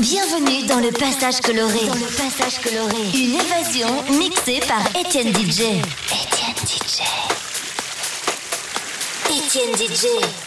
Bienvenue dans le passage coloré. Dans le passage coloré. Une évasion mixée par Étienne DJ. Étienne DJ. Étienne DJ.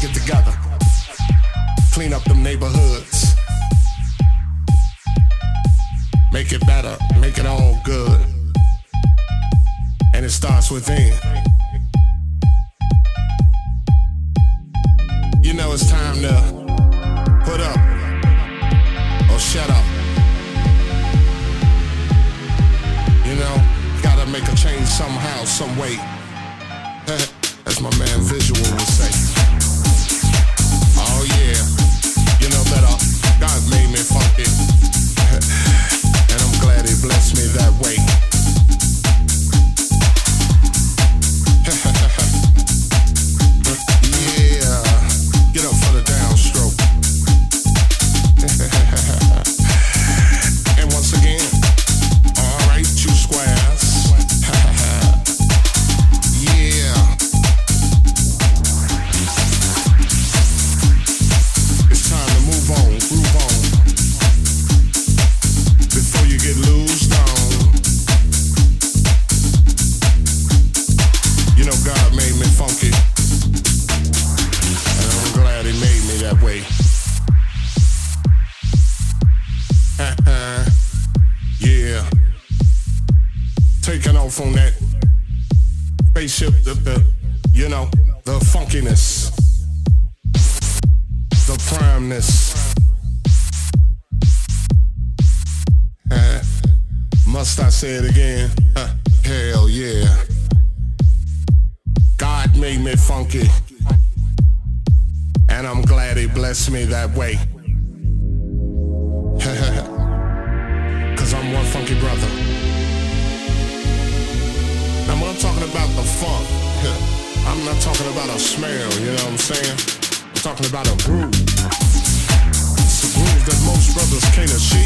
Get together. Kane she